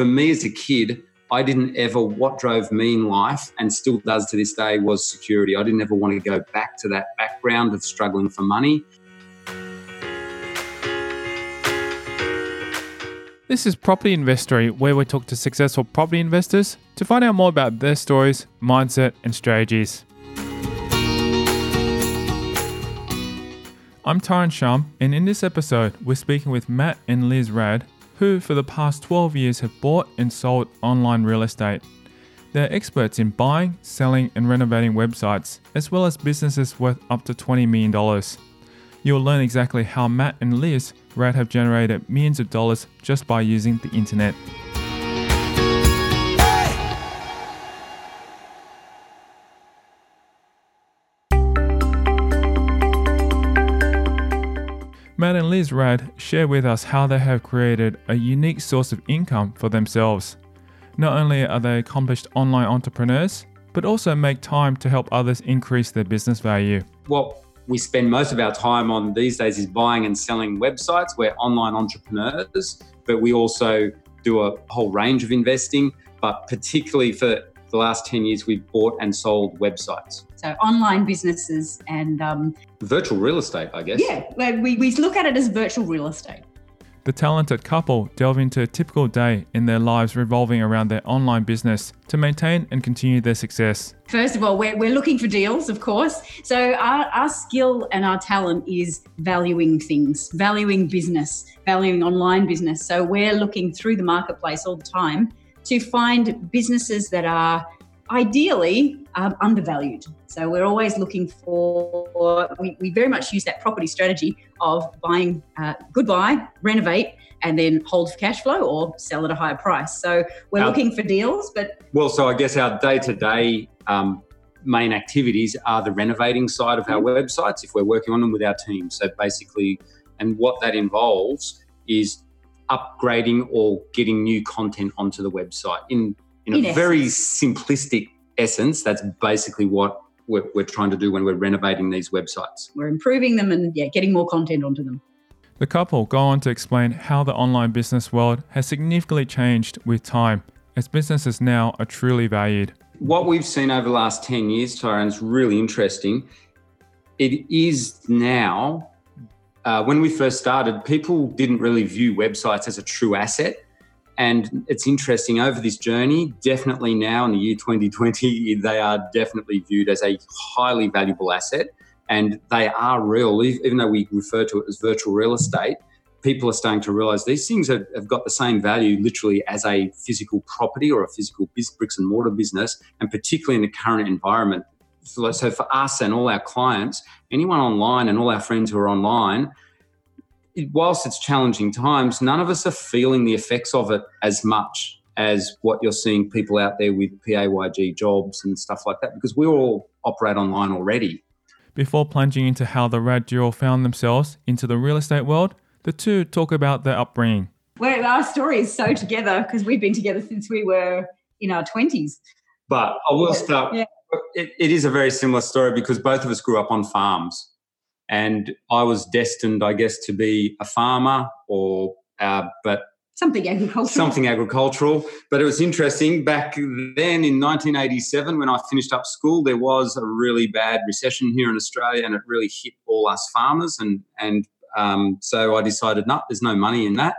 for me as a kid, I didn't ever, what drove me in life and still does to this day was security. I didn't ever want to go back to that background of struggling for money. This is Property Investory, where we talk to successful property investors to find out more about their stories, mindset, and strategies. I'm Tyrone Shum, and in this episode, we're speaking with Matt and Liz Raad, who for the past 12 years have bought and sold online real estate. They're experts in buying, selling, and renovating websites, as well as businesses worth up to $20 million. You'll learn exactly how Matt and Liz Raad have generated millions of dollars just by using the internet. Matt and Liz Raad share with us how they have created a unique source of income for themselves. Not only are they accomplished online entrepreneurs, but also make time to help others increase their business value. What we spend most of our time on these days is buying and selling websites. We're online entrepreneurs, but we also do a whole range of investing. But particularly for the last 10 years, we've bought and sold websites. So online businesses and um, virtual real estate, I guess. Yeah, we, we look at it as virtual real estate. The talented couple delve into a typical day in their lives revolving around their online business to maintain and continue their success. First of all, we're, we're looking for deals, of course. So, our, our skill and our talent is valuing things, valuing business, valuing online business. So, we're looking through the marketplace all the time to find businesses that are ideally um, undervalued. So we're always looking for, we, we very much use that property strategy of buying, uh, good buy, renovate, and then hold for cash flow or sell at a higher price. So we're our, looking for deals, but. Well, so I guess our day to day main activities are the renovating side of our mm-hmm. websites if we're working on them with our team. So basically, and what that involves is upgrading or getting new content onto the website in in, in a essence. very simplistic essence, that's basically what we're, we're trying to do when we're renovating these websites. We're improving them and yeah, getting more content onto them. The couple go on to explain how the online business world has significantly changed with time, as businesses now are truly valued. What we've seen over the last 10 years, Tyrone, is really interesting. It is now, uh, when we first started, people didn't really view websites as a true asset. And it's interesting over this journey, definitely now in the year 2020, they are definitely viewed as a highly valuable asset. And they are real, even though we refer to it as virtual real estate. People are starting to realize these things have, have got the same value literally as a physical property or a physical bricks and mortar business, and particularly in the current environment. So, so for us and all our clients, anyone online and all our friends who are online, whilst it's challenging times, none of us are feeling the effects of it as much as what you're seeing people out there with PAYG jobs and stuff like that, because we all operate online already. Before plunging into how the Raad duo found themselves into the real estate world, the two talk about their upbringing. Well, our story is so together because we've been together since we were in our 20s. But I will start. Yeah. It, it is a very similar story because both of us grew up on farms. And I was destined, I guess, to be a farmer or, uh, but something agricultural. Something agricultural. But it was interesting. Back then in 1987, when I finished up school, there was a really bad recession here in Australia and it really hit all us farmers. And, and um, so I decided, no, there's no money in that.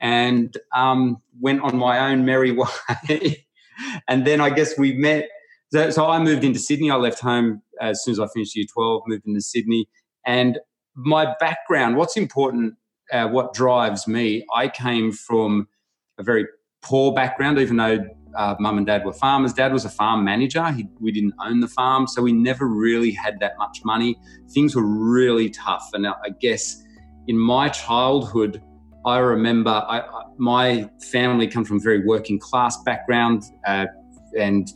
And um, went on my own merry way. and then I guess we met. So, so I moved into Sydney. I left home as soon as I finished year 12, moved into Sydney and my background, what's important, uh, what drives me, I came from a very poor background, even though uh, mum and dad were farmers. Dad was a farm manager. He, we didn't own the farm, so we never really had that much money. Things were really tough. And I guess in my childhood, I remember I, I, my family come from a very working class background, uh, and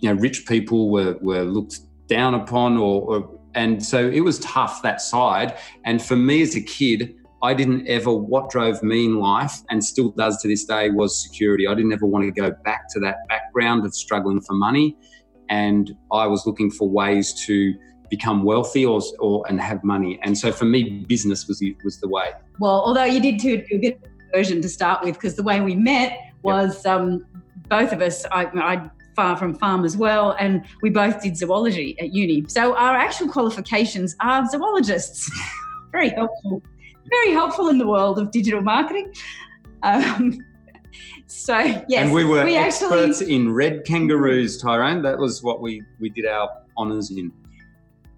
you know, rich people were, were looked down upon or, or and so it was tough that side. And for me as a kid, I didn't ever, what drove me in life and still does to this day was security. I didn't ever want to go back to that background of struggling for money. And I was looking for ways to become wealthy or, or and have money. And so for me, business was the, was the way. Well, although you did do a good version to start with, because the way we met was um, both of us. I, I far from farm as well, and we both did zoology at uni. So our actual qualifications are zoologists. very helpful, very helpful in the world of digital marketing. Um, so yes, and we were we experts actually, in red kangaroos, Tyrone. That was what we we did our honours in.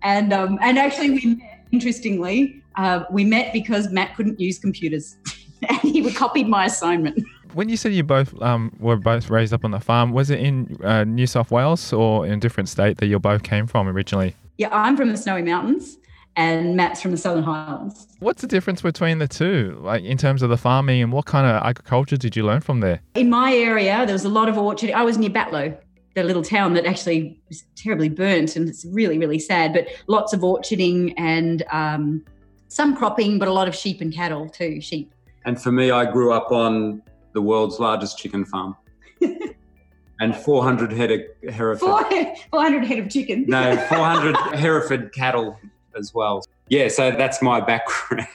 And um, and actually, we met, interestingly, uh, we met because Matt couldn't use computers, and he would copied my assignment. When you said you both um, were both raised up on the farm, was it in uh, New South Wales or in a different state that you both came from originally? Yeah, I'm from the Snowy Mountains, and Matt's from the Southern Highlands. What's the difference between the two, like in terms of the farming and what kind of agriculture did you learn from there? In my area, there was a lot of orchard. I was near Batlow, the little town that actually was terribly burnt, and it's really, really sad. But lots of orcharding and um, some cropping, but a lot of sheep and cattle too. Sheep. And for me, I grew up on the world's largest chicken farm. and 400 head of Hereford. 400 head of chicken. no, 400 Hereford cattle as well. Yeah, so that's my background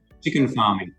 chicken farming,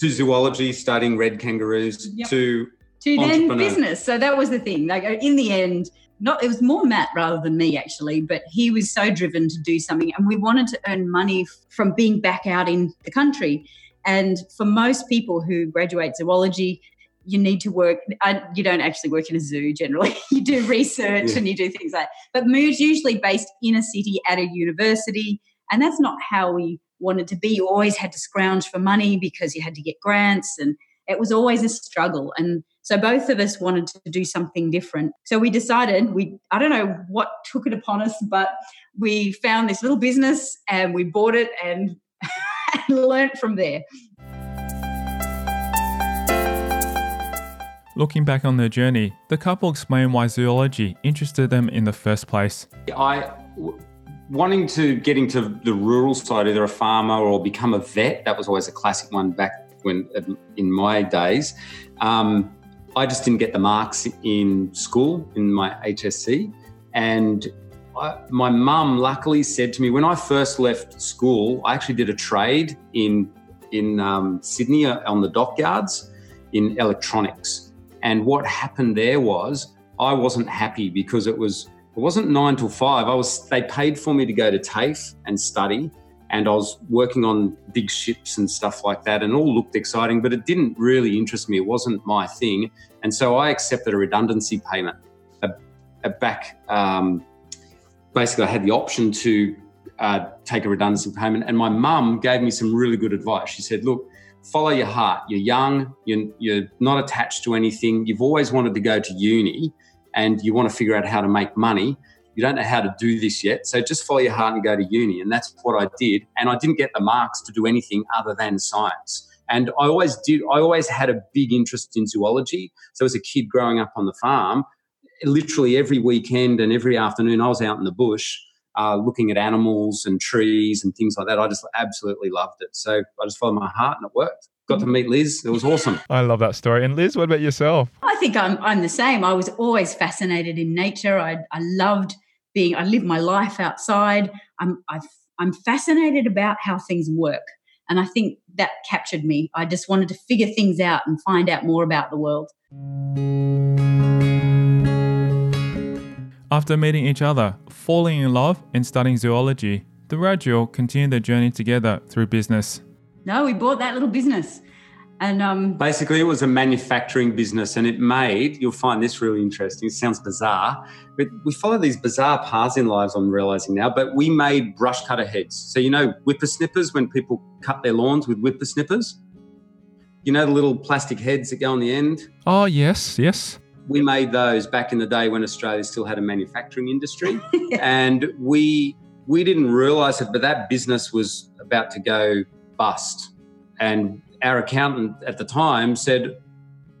to zoology, studying red kangaroos, yep. to to then business. So that was the thing. Like uh, in the end, not it was more Matt rather than me actually, but he was so driven to do something, and we wanted to earn money from being back out in the country. And for most people who graduate zoology, you need to work. I, you don't actually work in a zoo generally. you do research yeah. and you do things like. That. But Mood's usually based in a city at a university, and that's not how we wanted to be. You always had to scrounge for money because you had to get grants, and it was always a struggle. And so both of us wanted to do something different. So we decided we I don't know what took it upon us, but we found this little business and we bought it and, and learned from there. Looking back on their journey, the couple explained why zoology interested them in the first place. I wanting to get into the rural side, either a farmer or become a vet. That was always a classic one back when in my days. Um, I just didn't get the marks in school in my HSC, and I, my mum luckily said to me when I first left school, I actually did a trade in in um, Sydney uh, on the dockyards in electronics, and what happened there was I wasn't happy because it was it wasn't nine till five. I was they paid for me to go to TAFE and study, and I was working on big ships and stuff like that, and all looked exciting, but it didn't really interest me. It wasn't my thing, and so I accepted a redundancy payment. A, a back, um, basically, I had the option to uh, take a redundancy payment, and my mum gave me some really good advice. She said, "Look." Follow your heart. You're young. You're, you're not attached to anything. You've always wanted to go to uni, and you want to figure out how to make money you don't know how to do this yet. So just follow your heart and go to uni. And that's what I did. And I didn't get the marks to do anything other than science. And I always did, I always had a big interest in zoology. So as a kid growing up on the farm, literally every weekend and every afternoon, I was out in the bush uh, looking at animals and trees and things like that. I just absolutely loved it. So I just followed my heart and it worked. Got to meet Liz. It was awesome. I love that story. And Liz, what about yourself? I think I'm, I'm the same. I was always fascinated in nature. I, I loved being I live my life outside. I'm i am fascinated about how things work. And I think that captured me. I just wanted to figure things out and find out more about the world. After meeting each other, falling in love, and studying zoology, the Raad duo continued their journey together through business. No, we bought that little business. And um, basically, it was a manufacturing business, and it made. You'll find this really interesting. It sounds bizarre, but we follow these bizarre paths in lives. I'm realizing now, but we made brush cutter heads. So you know, whippersnippers when people cut their lawns with whippersnippers. You know the little plastic heads that go on the end. Oh yes, yes. We made those back in the day when Australia still had a manufacturing industry, and we we didn't realize it, but that business was about to go bust, and our accountant at the time said,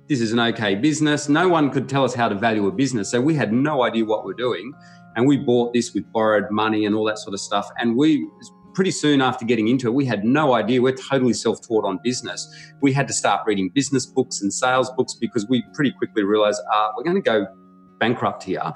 This is an okay business. No one could tell us how to value a business. So we had no idea what we're doing. And we bought this with borrowed money and all that sort of stuff. And we, pretty soon after getting into it, we had no idea. We're totally self taught on business. We had to start reading business books and sales books because we pretty quickly realized uh, we're going to go bankrupt here.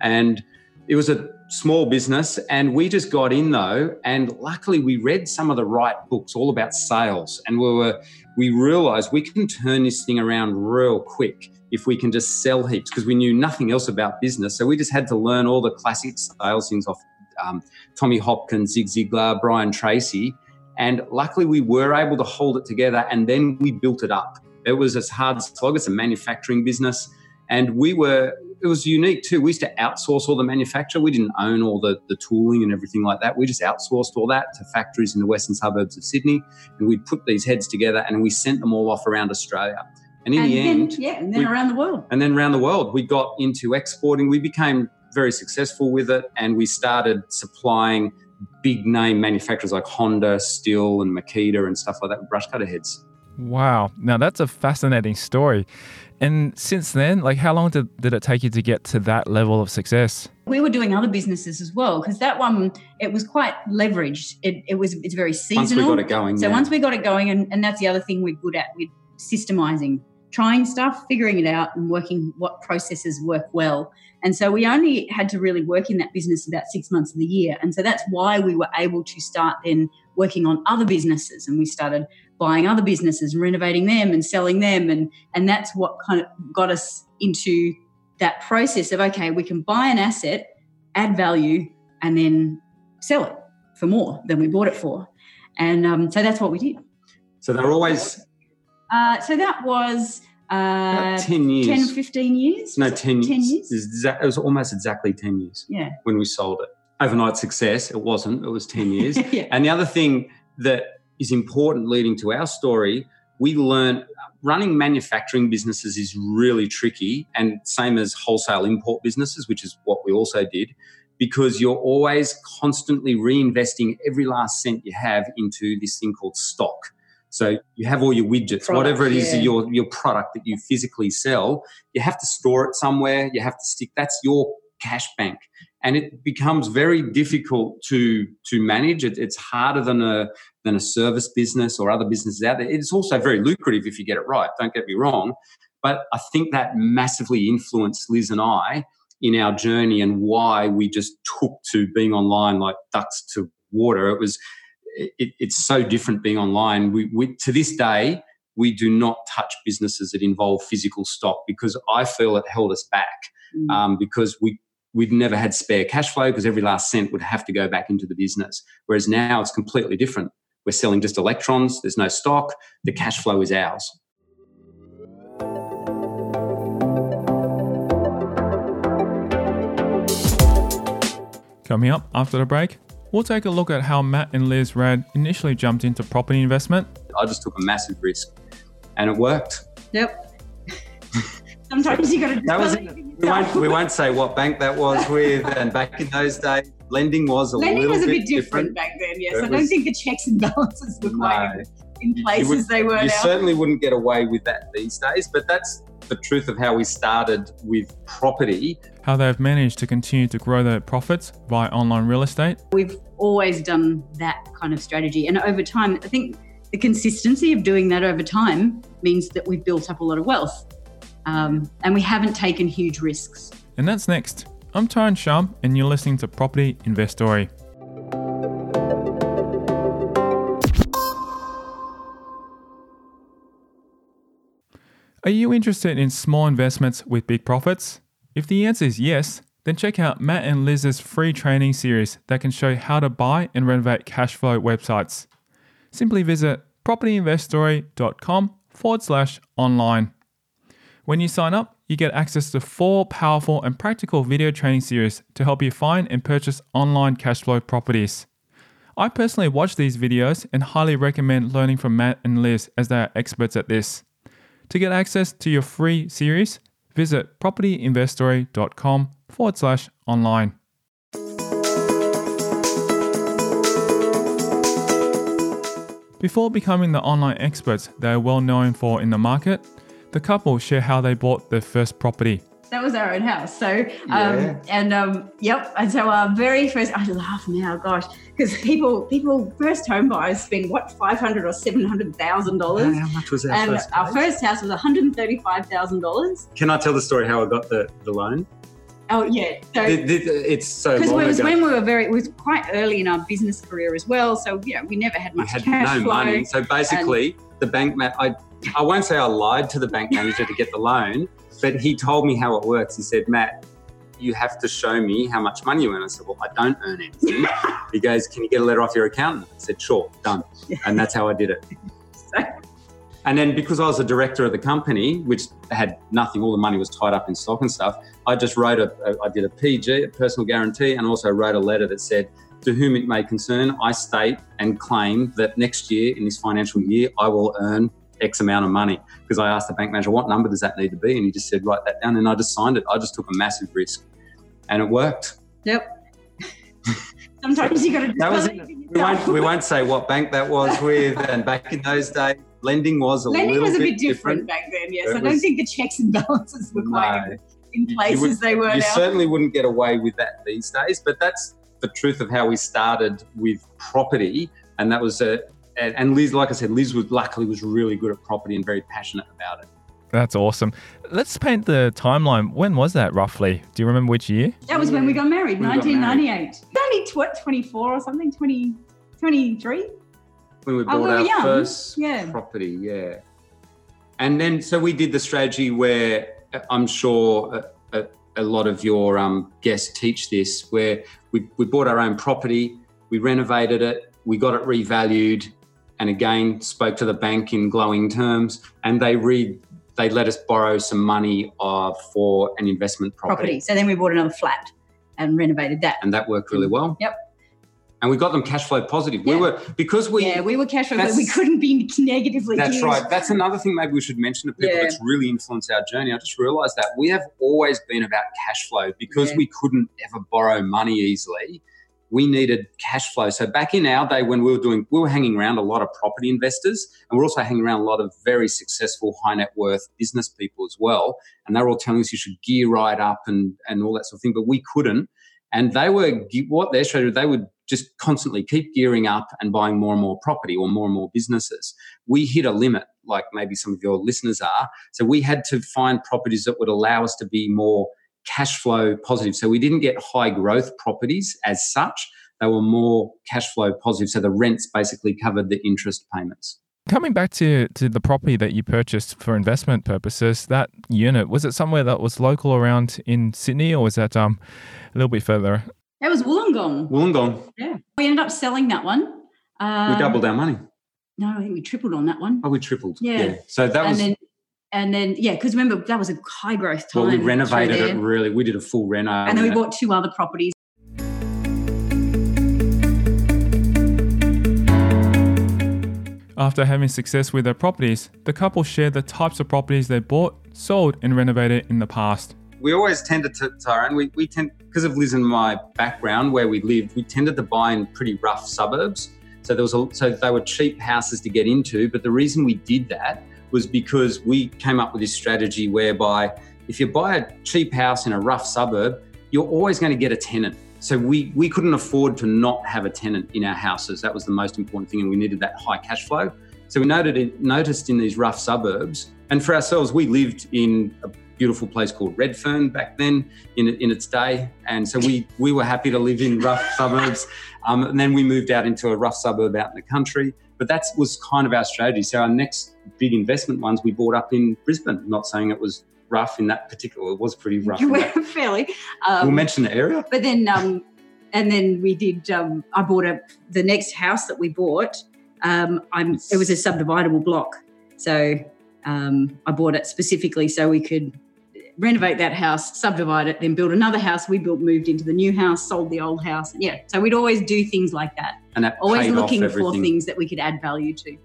And it was a small business and we just got in though and luckily we read some of the right books all about sales and we were we realized we can turn this thing around real quick if we can just sell heaps because we knew nothing else about business so we just had to learn all the classic sales things off um, tommy hopkins zig ziglar brian tracy and luckily we were able to hold it together and then we built it up it was a hard slog it's a manufacturing business and we were it was unique too. We used to outsource all the manufacture. We didn't own all the, the tooling and everything like that. We just outsourced all that to factories in the western suburbs of Sydney. And we put these heads together and we sent them all off around Australia. And in and the then, end, yeah, and then we- around the world. and then around the world, we got into exporting. We became very successful with it and we started supplying big name manufacturers like Honda, Stihl, and Makita and stuff like that with brush cutter heads. Wow. Now that's a fascinating story. And since then, like how long did, did it take you to get to that level of success? We were doing other businesses as well because that one it was quite leveraged. It, it was it's very seasonal. Once we got it going. So yeah. once we got it going, and, and that's the other thing we're good at, we're systemizing, trying stuff, figuring it out, and working what processes work well. And so we only had to really work in that business about six months of the year. And so that's why we were able to start then working on other businesses. And we started buying other businesses and renovating them and selling them. And, and that's what kind of got us into that process of okay, we can buy an asset, add value, and then sell it for more than we bought it for. And um, so that's what we did. so they're always Uh, so that was uh, about 10 years. 10, 15 years. No, Was it 10 years. 10 years? It was It was almost exactly 10 years Yeah. when we sold it. Overnight success, it wasn't, it was 10 years. yeah. and the other thing that is important leading to our story, we learned running manufacturing businesses is really tricky and same as wholesale import businesses, which is what we also did, because you're always constantly reinvesting every last cent you have into this thing called stock. So you have all your widgets, Product, whatever it is, yeah. your your product that you physically sell, you have to store it somewhere. You have to stick. That's your cash bank, and it becomes very difficult to to manage. It, it's harder than a than a service business or other businesses out there. It's also very lucrative if you get it right. Don't get me wrong, but I think that massively influenced Liz and I in our journey and why we just took to being online like ducks to water. It was it, it's so different being online. We, we to this day we do not touch businesses that involve physical stock because I feel it held us back Mm. um, because we we'd never had spare cash flow because every last cent would have to go back into the business. Whereas now it's completely different. We're selling just electrons. There's no stock. The cash flow is ours. Coming up after the break, we'll take a look at how Matt and Liz Raad initially jumped into property investment. I just took a massive risk, and it worked. Yep. Sometimes you got to. That was. We won't, we won't say what bank that was with. And back in those days, lending was a Lending little was a bit bit different, back then. Yes, It I don't was- think the checks and balances were quite No. in place You would- as they were you now. certainly wouldn't get away with that these days. But that's the truth of how we started with property. how they've managed to continue to grow their profits via online real estate, We've always done that kind of strategy, and over time, I think the consistency of doing that over time means that we've built up a lot of wealth, um, and we haven't taken huge risks. and that's next. I'm Tyrone Shum, and you're listening to Property Investory. Are you interested in small investments with big profits? If the answer is yes, then check out Matt and Liz's free training series that can show how to buy and renovate cash flow websites. Simply visit propertyinvestory.com forward slash online. When you sign up, you get access to four powerful and practical video training series to help you find and purchase online cash flow properties. I personally watch these videos and highly recommend learning from Matt and Liz as they are experts at this. To get access to your free series, visit propertyinvestory.com forward slash online. Before becoming the online experts they are well known for in the market, the couple share how they bought their first property. That was our own house. So, Yeah. um, and um, yep. And so our very first, I laugh now, gosh, because people, people, first home buyers spend what five hundred or seven hundred thousand dollars, How much was our and first our place? first house was one hundred thirty-five thousand dollars. Can I tell the story how I got the, the loan? Oh yeah. So It's so because it was ago. when we were very, it was quite early in our business career as well. So you know, we never had we much had cash no flow. money. So basically, the bank ma- I I won't say I lied to the bank manager to get the loan, but he told me how it works. He said, Matt, you have to show me how much money you earn. I said, Well, I don't earn anything. he goes, Can you get a letter off your accountant? I said, Sure, done. And that's how I did it. And then because I was a director of the company, which had nothing, all the money was tied up in stock and stuff, I just wrote a, I did a PG, a personal guarantee, and also wrote a letter that said, to whom it may concern, I state and claim that next year, in this financial year, I will earn X amount of money. Because I asked the bank manager, what number does that need to be? And he just said, write that down. And I just signed it. I just took a massive risk. And it worked. Yep. Sometimes you got to. That was We won't, we won't say what bank that was with. And back in those days, lending was a Lending little was a bit bit different, back then. Yes, It I don't think the checks and balances were quite No. in You place would- they were you now. certainly wouldn't get away with that these days, but that's the truth of how we started with property. And that was a, and and Liz, like I said, Liz was luckily was really good at property and very passionate about it. That's awesome. Let's paint the timeline. When was that roughly? Do you remember which year? That was when we got married, We got married. 1998. Only tw- 24 or something, 20, 23. When we Oh, bought we our young, first yeah. property, yeah. And then, so we did the strategy where uh, I'm sure a, a, a lot of your um, guests teach this, where we, we bought our own property, we renovated it, we got it revalued, and again spoke to the bank in glowing terms, and they re they let us borrow some money uh, for an investment property, Property. So then we bought another flat and renovated that. and that worked really well. Yep. And we got them cash flow positive. We were because we yeah, we were cash flow, but we couldn't be negatively That's geared. right. That's another thing maybe we should mention to people Yeah. that's really influenced our journey. I just realised that we have always been about cash flow because Yeah. we couldn't ever borrow money easily. We needed cash flow. So back in our day when we were doing, we were hanging around a lot of property investors, and we're also hanging around a lot of very successful high net worth business people as well. And they were all telling us you should gear right up and and all that sort of thing, but we couldn't. And they were what their strategy. They would just constantly keep gearing up and buying more and more property or more and more businesses we hit a limit, like maybe some of your listeners are. So we had to find properties that would allow us to be more cash flow positive. So we didn't get high growth properties as such. They were more cash flow positive. So the rents basically covered the interest payments. Coming back to, to the property that you purchased for investment purposes, that unit, was it somewhere that was local around in Sydney or was that um, a little bit further? That was Wollongong. Wollongong, Yeah. We ended up selling that one. Um, we doubled our money. No, I think we tripled on that one. Oh, we tripled. Yeah. So that and was, then, and then, yeah, because remember that was a high growth time. well, we renovated it really. We did a full reno. and then we bought two other properties. After having success with their properties, the couple shared the types of properties they bought, sold, and renovated in the past. we always tended to, Tyrone, we, we tend, because of Liz and my background where we lived, we tended to buy in pretty rough suburbs. So there was a, so they were cheap houses to get into. But the reason we did that was because we came up with this strategy whereby if you buy a cheap house in a rough suburb, you're always going to get a tenant. So we, we couldn't afford to not have a tenant in our houses. That was the most important thing, and we needed that high cash flow. So we noted it, noticed in these rough suburbs, and for ourselves, we lived in a beautiful place called Redfern back then in, in its day, and so we we were happy to live in rough suburbs. Um, and then we moved out into a rough suburb out in the country. But that was kind of our strategy. So our next big investment ones we bought up in Brisbane. Not saying it was rough in that particular. It was pretty rough. fairly. Um, We'll mention the area. but then, um, and then we did. Um, I bought a the next house that we bought. Um, I'm. It was a subdividable block, so um, I bought it specifically so we could renovate that house, subdivide it, then build another house. We built, moved into the new house, sold the old house. Yeah, so we'd always do things like that. And that Always paid off looking for things that we could add value to.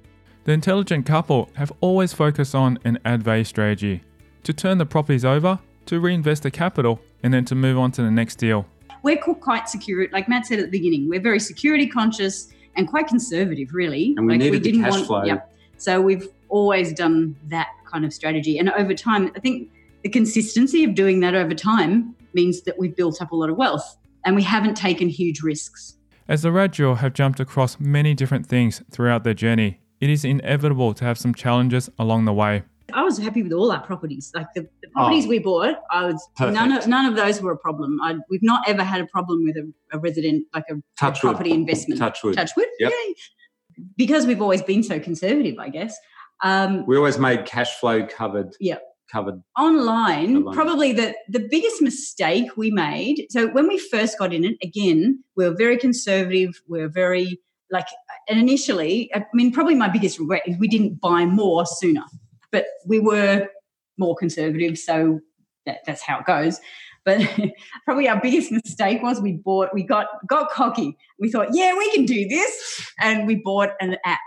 The intelligent couple have always focused on an add value strategy to turn the properties over, to reinvest the capital, and then to move on to the next deal. we're quite secure. Like Matt said at the beginning, we're very security conscious and quite conservative, really. And we like needed the cash flow. Yeah. So we've always done that kind of strategy, and over time, I think the consistency of doing that over time means that we've built up a lot of wealth, and we haven't taken huge risks. As the Raad duo have jumped across many different things throughout their journey, it is inevitable to have some challenges along the way. I was happy with all our properties. Like the, the properties Oh. we bought, I was none of none of those were a problem. I, we've not ever had a problem with a, a resident like a, a Touch wood. property investment. Touch wood. Touch. Yep. Yay. Because we've always been so conservative, I guess. Um, We always made cash flow covered. Yep. Covered. online Alone. probably the the biggest mistake we made so when we first got in it again we were very conservative we were very like and initially i mean probably my biggest regret is we didn't buy more sooner but we were more conservative so that, that's how it goes but probably our biggest mistake was we bought we got got cocky we thought yeah we can do this and we bought an app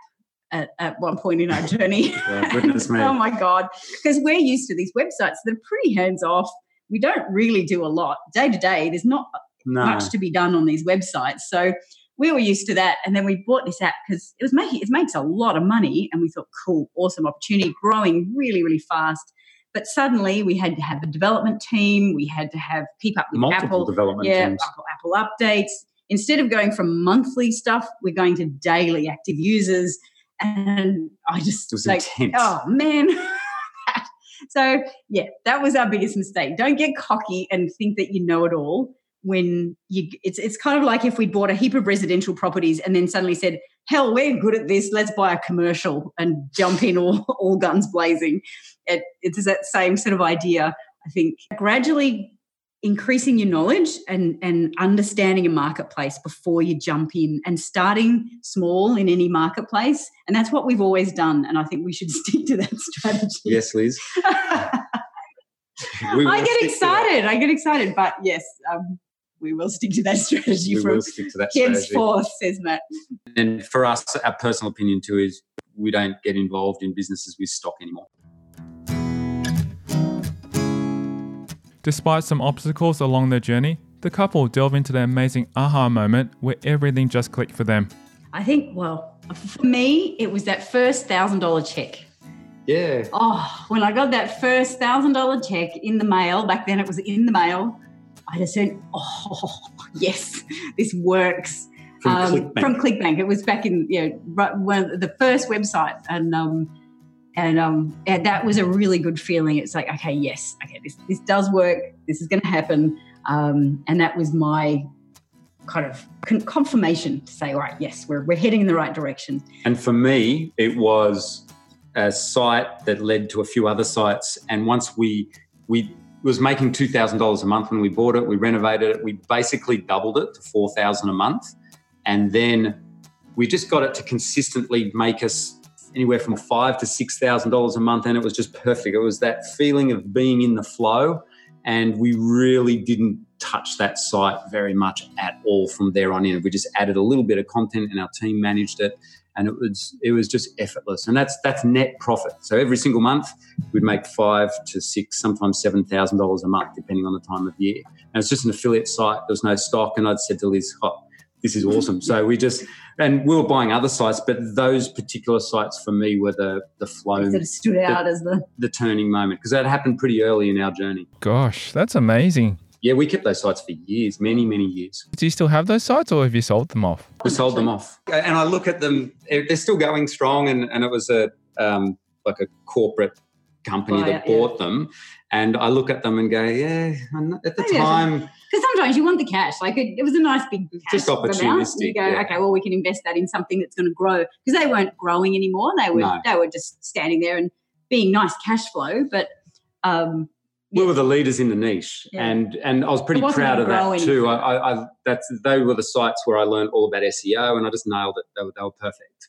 at, at one point in our journey. Oh, goodness me. oh my god. Because we're used to these websites that are pretty hands off. We don't really do a lot. Day to day there's not No. much to be done on these websites. So we were used to that and then we bought this app because it was making it makes a lot of money and we thought cool awesome opportunity growing really really fast. But suddenly we had to have a development team. We had to have keep up with Multiple apple. development yeah teams. apple, apple updates. Instead of going from monthly stuff we're going to daily active users and i just like intense. oh man. So yeah that was our biggest mistake. Don't get cocky and think that you know it all when you it's it's kind of like if we bought a heap of residential properties and then suddenly said hell we're good at this. Let's buy a commercial and jump in all, all guns blazing. It, it's that same sort of idea i think. Gradually increasing your knowledge and and understanding a marketplace before you jump in and starting small in any marketplace and that's what we've always done and i think we should stick to that strategy Yes, Liz. I get stick to that. excited i get excited but yes um, we will stick to that strategy We from will stick to that strategy. henceforth says matt And for us, our personal opinion too is we don't get involved in businesses with stock anymore. Despite some obstacles along their journey, the couple delve into their amazing aha moment where everything just clicked for them. i think well for me it was that first thousand dollar check Yeah. Oh, when I got that first thousand dollar check in the mail, back then it was in the mail, I just said, Oh, yes, this works. From Um, ClickBank. From ClickBank. It was back in, you know, right, one of the first website. And, um, and, um, and that was a really good feeling. It's like, okay, yes, okay, this, this does work. This is going to happen. Um, and that was my kind of con- confirmation to say, all right, yes, we're, we're heading in the right direction. And for me, it was a site that led to a few other sites. And once we we was making two thousand dollars a month when we bought it, we renovated it, we basically doubled it to four thousand a month, and then we just got it to consistently make us anywhere from five to six thousand dollars a month, and it was just perfect. It was that feeling of being in the flow, and we really didn't touch that site very much at all from there on in. We just added a little bit of content, and our team managed it, and it was it was just effortless. And that's that's net profit. So every single month, we'd make five to six, sometimes seven thousand dollars a month, depending on the time of year. And it's just an affiliate site. There was no stock, and I'd said to Liz, oh, "This is awesome." So we just and we were buying other sites, but those particular sites for me were the the flow, that of stood out as the the turning moment because that happened pretty early in our journey. Gosh, that's amazing. Yeah, we kept those sites for years, many, many years. Do you still have those sites or have you sold them off? We sold them off. And I look at them, they're still going strong. And, and it was a um, like a corporate company that Buyout, yeah. bought them. And I look at them and go, yeah, I'm not- at the time, Because sometimes you want the cash. Like it, it was a nice big cash Just amount. You go, yeah. okay, well, we can invest that in something that's going to grow because they weren't growing anymore. They were No. they were just standing there and being nice cash flow. But um, we were the leaders in the niche. Yeah. And and I was pretty proud of that too. I, I, I, that's, they were the sites where I learned all about SEO and I just nailed it. They were, they were perfect.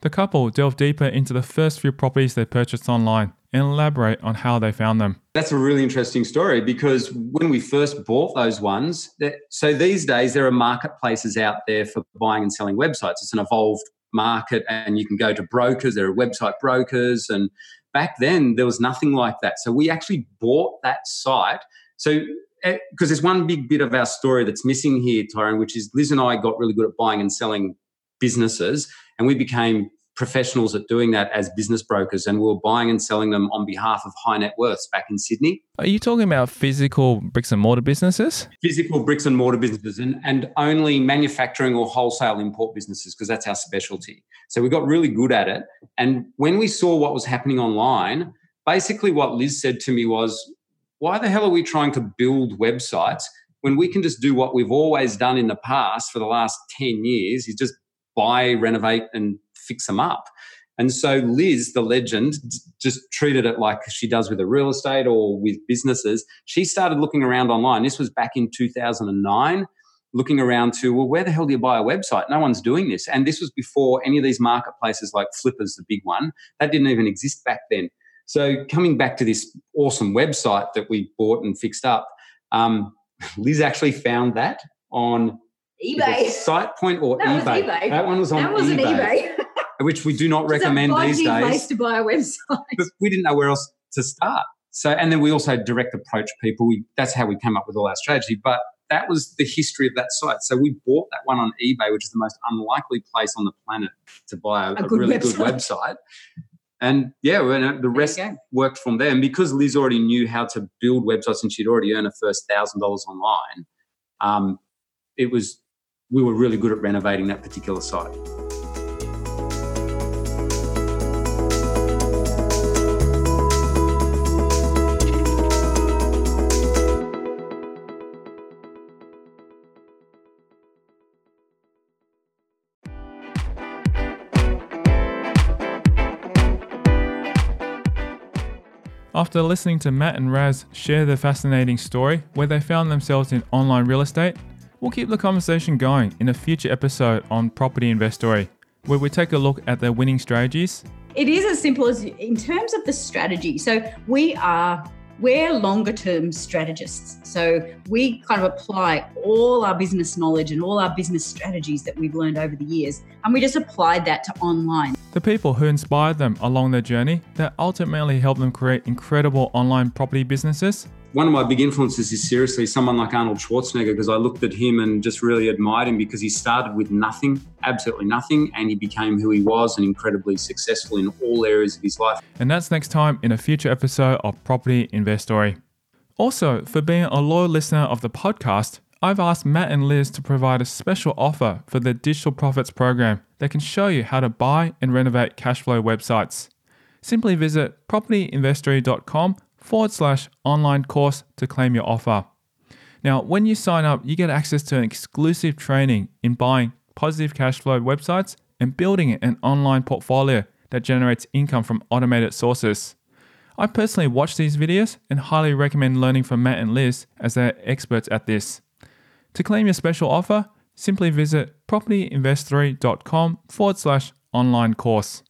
The couple delve deeper into the first few properties they purchased online and elaborate on how they found them. That's a really interesting story because when we first bought those ones, so these days there are marketplaces out there for buying and selling websites. It's an evolved market, and you can go to brokers. There are website brokers, and back then there was nothing like that. So we actually bought that site. So eh, because there's one big bit of our story that's missing here, Tyrone, which is Liz and I got really good at buying and selling businesses, and we became professionals at doing that as business brokers, and we were buying and selling them on behalf of high net worths back in Sydney. Are you talking about physical bricks and mortar businesses? Physical bricks and mortar businesses, and, and only manufacturing or wholesale import businesses because that's our specialty. So we got really good at it. And when we saw what was happening online, basically what Liz said to me was, why the hell are we trying to build websites when we can just do what we've always done in the past for the last 10 years is just buy, renovate, and fix them up. And so Liz, the legend, just treated it like she does with a real estate or with businesses. She started looking around online. This was back in 2009, looking around to, well, where the hell do you buy a website? No one's doing this. And this was before any of these marketplaces like Flippa's, the big one, that didn't even exist back then. So coming back to this awesome website that we bought and fixed up, um, Liz actually found that on eBay, Site Point or that eBay. eBay. That one was on that wasn't eBay, eBay. which we do not recommend these days. place to buy a website. But we didn't know where else to start. So, and then we also direct approach people. We, that's how we came up with all our strategy. But that was the history of that site. So we bought that one on eBay, which is the most unlikely place on the planet to buy a, A a good really good website. website. And yeah, the rest worked from there. And because Liz already knew how to build websites and she'd already earned her first thousand dollars online, um, it was we were really good at renovating that particular site. After listening to Matt and Raz share their fascinating story where they found themselves in online real estate, we'll keep the conversation going in a future episode on Property Investory, where we take a look at their winning strategies, It is as simple as in terms of the strategy. So we are we're longer term strategists. So we kind of apply all our business knowledge and all our business strategies that we've learned over the years, and we just applied that to online. the people who inspired them along their journey that ultimately helped them create incredible online property businesses. One of my big influences is seriously someone like Arnold Schwarzenegger because I looked at him and just really admired him because he started with nothing, absolutely nothing, and he became who he was and incredibly successful in all areas of his life. And that's next time in a future episode of Property Investory. Also, for being a loyal listener of the podcast, I've asked Matt and Liz to provide a special offer for the Digital Profits program that can show you how to buy and renovate cash flow websites. Simply visit propertyinvestory.com forward slash online course to claim your offer. Now, when you sign up, you get access to an exclusive training in buying positive cash flow websites and building an online portfolio that generates income from automated sources. I personally watch these videos and highly recommend learning from Matt and Liz as they're experts at this. To claim your special offer, simply visit propertyinvestory.com forward slash online course.